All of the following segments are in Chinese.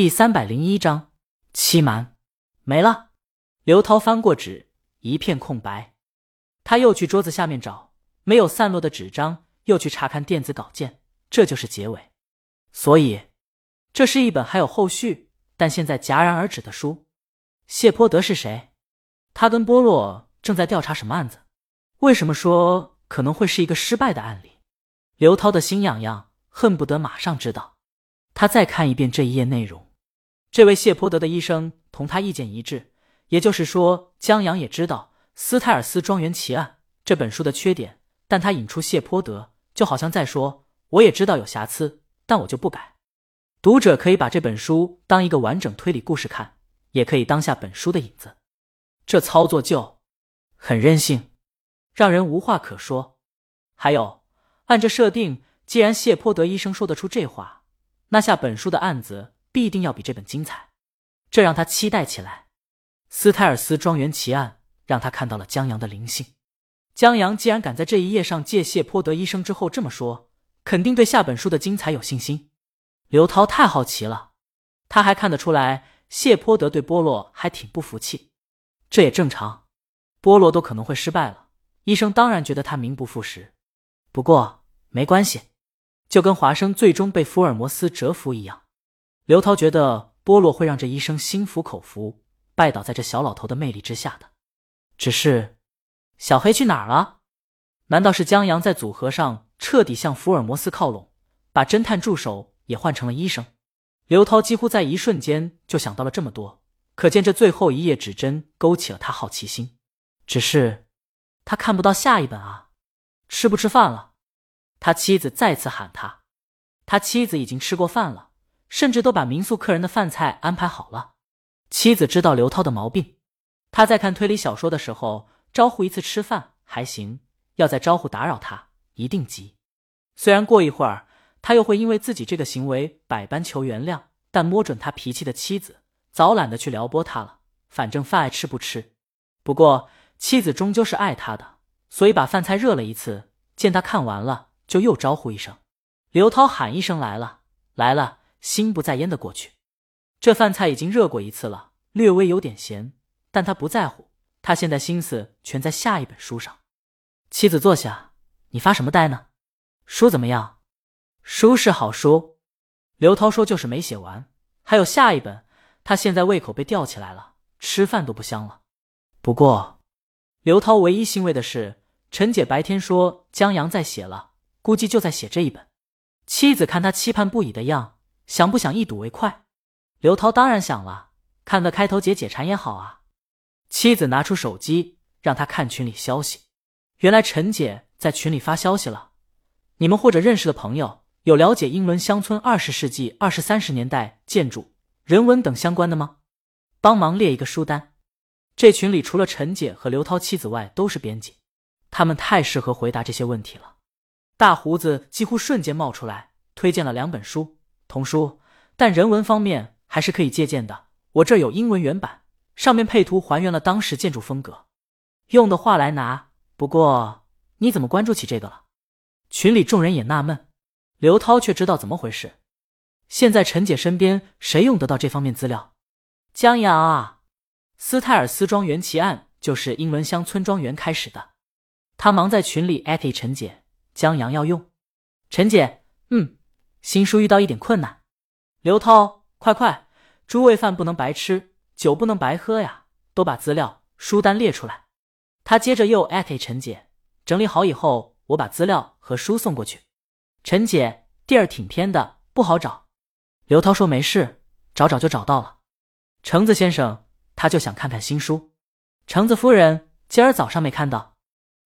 第三百零一章欺瞒没了。刘涛翻过纸，一片空白。他又去桌子下面找，没有散落的纸张，又去查看电子稿件，这就是结尾。所以，这是一本还有后续，但现在戛然而止的书。谢泼德是谁？他跟波洛正在调查什么案子？为什么说可能会是一个失败的案例？刘涛的心痒痒，恨不得马上知道。他再看一遍这一页内容，这位谢泼德的医生同他意见一致，也就是说，江阳也知道斯泰尔斯庄园奇案这本书的缺点，但他引出谢泼德，就好像在说：“我也知道有瑕疵，但我就不改。”读者可以把这本书当一个完整推理故事看，也可以当下本书的影子。这操作就很任性，让人无话可说。还有，按这设定，既然谢泼德医生说得出这话。那下本书的案子必定要比这本精彩，这让他期待起来。斯泰尔斯庄园奇案让他看到了江阳的灵性。江阳既然敢在这一页上借谢泼德医生之后这么说，肯定对下本书的精彩有信心。刘涛太好奇了，他还看得出来谢泼德对波洛还挺不服气，这也正常，波洛都可能会失败了，医生当然觉得他名不副实。不过没关系。就跟华生最终被福尔摩斯折服一样，刘涛觉得波洛会让这医生心服口服，拜倒在这小老头的魅力之下的。只是，小黑去哪儿了？难道是江阳在组合上彻底向福尔摩斯靠拢，把侦探助手也换成了医生？刘涛几乎在一瞬间就想到了这么多，可见这最后一页指针勾起了他好奇心。只是，他看不到下一本啊！吃不吃饭了？他妻子再次喊他，他妻子已经吃过饭了，甚至都把民宿客人的饭菜安排好了。妻子知道刘涛的毛病，他在看推理小说的时候招呼一次吃饭还行，要再招呼打扰他一定急。虽然过一会儿他又会因为自己这个行为百般求原谅，但摸准他脾气的妻子早懒得去撩拨他了，反正饭爱吃不吃。不过妻子终究是爱他的，所以把饭菜热了一次，见他看完了。就又招呼一声，刘涛喊一声来了来了，心不在焉的过去。这饭菜已经热过一次了，略微有点咸，但他不在乎，他现在心思全在下一本书上。妻子坐下，你发什么呆呢？书怎么样？书是好书，刘涛说就是没写完，还有下一本。他现在胃口被吊起来了，吃饭都不香了。不过，刘涛唯一欣慰的是，陈姐白天说江阳在写了。估计就在写这一本。妻子看他期盼不已的样，想不想一睹为快？刘涛当然想了，看个开头解解馋也好啊。妻子拿出手机，让他看群里消息。原来陈姐在群里发消息了：你们或者认识的朋友有了解英伦乡村二十世纪二十三十年代建筑、人文等相关的吗？帮忙列一个书单。这群里除了陈姐和刘涛妻子外，都是编辑，他们太适合回答这些问题了。大胡子几乎瞬间冒出来，推荐了两本书，童书，但人文方面还是可以借鉴的。我这有英文原版，上面配图还原了当时建筑风格，用的话来拿。不过你怎么关注起这个了？群里众人也纳闷，刘涛却知道怎么回事。现在陈姐身边谁用得到这方面资料？江阳啊，斯泰尔斯庄园奇案就是英伦乡村庄园开始的。他忙在群里艾特陈姐。江阳要用，陈姐，嗯，新书遇到一点困难。刘涛，快快，诸位饭不能白吃，酒不能白喝呀，都把资料书单列出来。他接着又艾特陈姐，整理好以后，我把资料和书送过去。陈姐，地儿挺偏的，不好找。刘涛说没事，找找就找到了。橙子先生，他就想看看新书。橙子夫人，今儿早上没看到。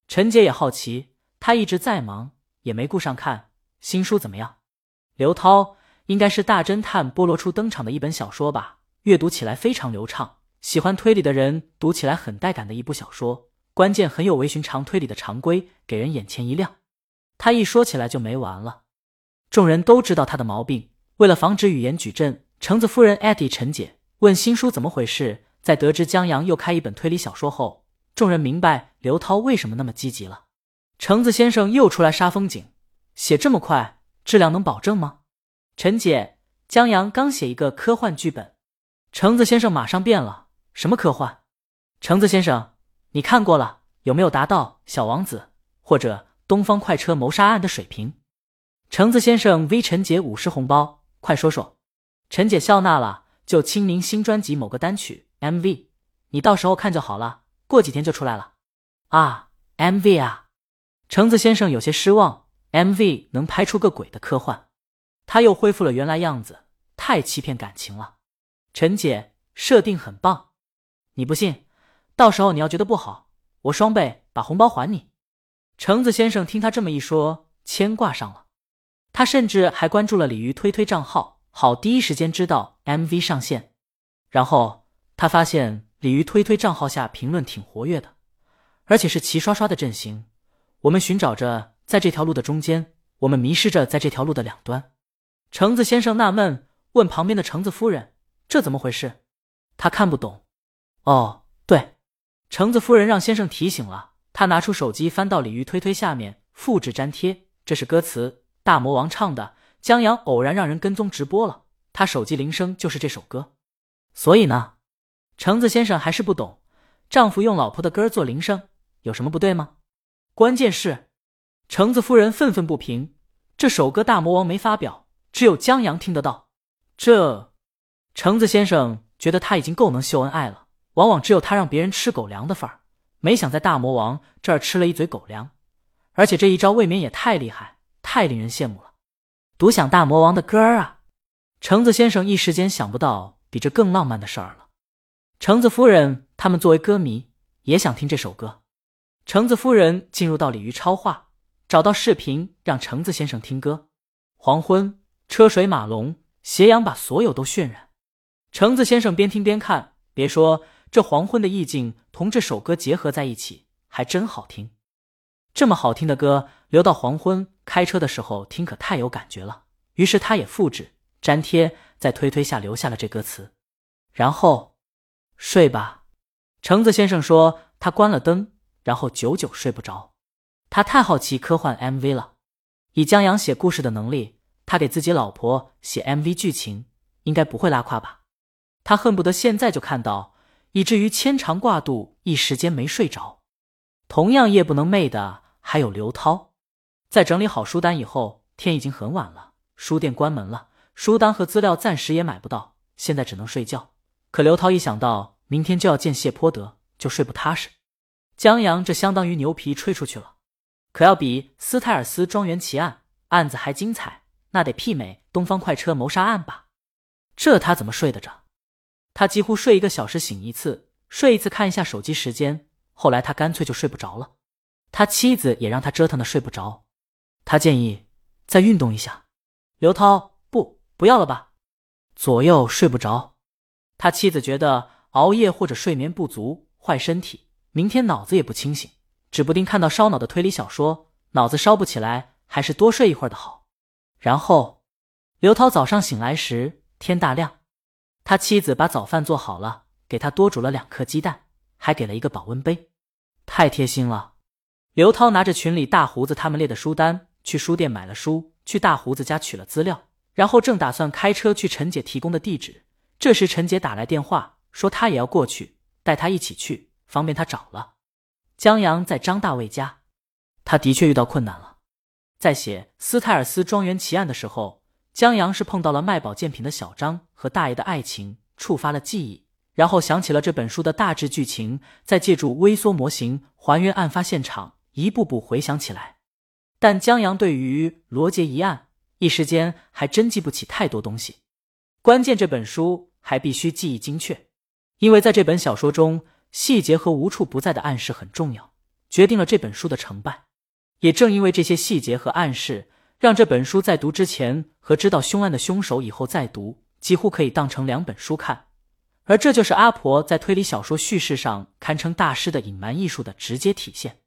陈姐也好奇。她一直在忙，也没顾上看新书怎么样。刘涛应该是大侦探波罗初登场的一本小说吧，阅读起来非常流畅，喜欢推理的人读起来很带感的一部小说。关键很有违寻常推理的常规，给人眼前一亮。他一说起来就没完了。众人都知道他的毛病，为了防止语言矩阵，橙子夫人艾迪陈姐问新书怎么回事。在得知江阳又开一本推理小说后，众人明白刘涛为什么那么积极了。橙子先生又出来杀风景，写这么快，质量能保证吗？陈姐，江阳刚写一个科幻剧本，橙子先生马上变了。什么科幻？橙子先生，你看过了，有没有达到《小王子》或者《东方快车谋杀案》的水平？橙子先生 V 陈姐五十红包，快说说。陈姐笑纳了，就清明新专辑某个单曲 MV，你到时候看就好了，过几天就出来了。啊，MV 啊！橙子先生有些失望，MV 能拍出个鬼的科幻？他又恢复了原来样子，太欺骗感情了。陈姐设定很棒，你不信？到时候你要觉得不好，我双倍把红包还你。橙子先生听他这么一说，牵挂上了。他甚至还关注了鲤鱼推推账号。好，第一时间知道 MV 上线，然后他发现鲤鱼推推账号下评论挺活跃的，而且是齐刷刷的阵型。我们寻找着在这条路的中间，我们迷失着在这条路的两端。橙子先生纳闷，问旁边的橙子夫人：“这怎么回事？”他看不懂。哦，对，橙子夫人让先生提醒了。他拿出手机，翻到鲤鱼推推下面，复制粘贴，这是歌词，大魔王唱的。江阳偶然让人跟踪直播了，他手机铃声就是这首歌，所以呢，橙子先生还是不懂，丈夫用老婆的歌做铃声有什么不对吗？关键是，橙子夫人愤愤不平，这首歌大魔王没发表，只有江阳听得到。这，橙子先生觉得他已经够能秀恩爱了，往往只有他让别人吃狗粮的份儿，没想在大魔王这儿吃了一嘴狗粮，而且这一招未免也太厉害，太令人羡慕了。独享大魔王的歌儿啊！橙子先生一时间想不到比这更浪漫的事儿了。橙子夫人他们作为歌迷也想听这首歌。橙子夫人进入到鲤鱼超话，找到视频让橙子先生听歌。黄昏，车水马龙，斜阳把所有都渲染。橙子先生边听边看，别说这黄昏的意境同这首歌结合在一起，还真好听。这么好听的歌，留到黄昏开车的时候听，可太有感觉了。于是他也复制粘贴在推推下留下了这歌词，然后睡吧。橙子先生说他关了灯，然后久久睡不着。他太好奇科幻 MV 了。以江阳写故事的能力，他给自己老婆写 MV 剧情应该不会拉胯吧？他恨不得现在就看到，以至于牵肠挂肚，一时间没睡着。同样夜不能寐的。还有刘涛，在整理好书单以后，天已经很晚了，书店关门了，书单和资料暂时也买不到，现在只能睡觉。可刘涛一想到明天就要见谢泼德，就睡不踏实。江阳这相当于牛皮吹出去了，可要比斯泰尔斯庄园奇案案子还精彩，那得媲美东方快车谋杀案吧？这他怎么睡得着？他几乎睡一个小时醒一次，睡一次看一下手机时间，后来他干脆就睡不着了。他妻子也让他折腾的睡不着，他建议再运动一下。刘涛不，不要了吧，左右睡不着。他妻子觉得熬夜或者睡眠不足坏身体，明天脑子也不清醒，指不定看到烧脑的推理小说，脑子烧不起来，还是多睡一会儿的好。然后，刘涛早上醒来时天大亮，他妻子把早饭做好了，给他多煮了两颗鸡蛋，还给了一个保温杯，太贴心了。刘涛拿着群里大胡子他们列的书单，去书店买了书，去大胡子家取了资料，然后正打算开车去陈姐提供的地址。这时陈姐打来电话，说她也要过去，带他一起去，方便他找了。江阳在张大卫家，他的确遇到困难了。在写《斯泰尔斯庄园奇案》的时候，江阳是碰到了卖保健品的小张和大爷的爱情，触发了记忆。然后想起了这本书的大致剧情，再借助微缩模型还原案发现场。一步步回想起来，但江阳对于罗杰一案一时间还真记不起太多东西。关键这本书还必须记忆精确，因为在这本小说中，细节和无处不在的暗示很重要，决定了这本书的成败。也正因为这些细节和暗示，让这本书在读之前和知道凶案的凶手以后再读，几乎可以当成两本书看。而这就是阿婆在推理小说叙事上堪称大师的隐瞒艺术的直接体现。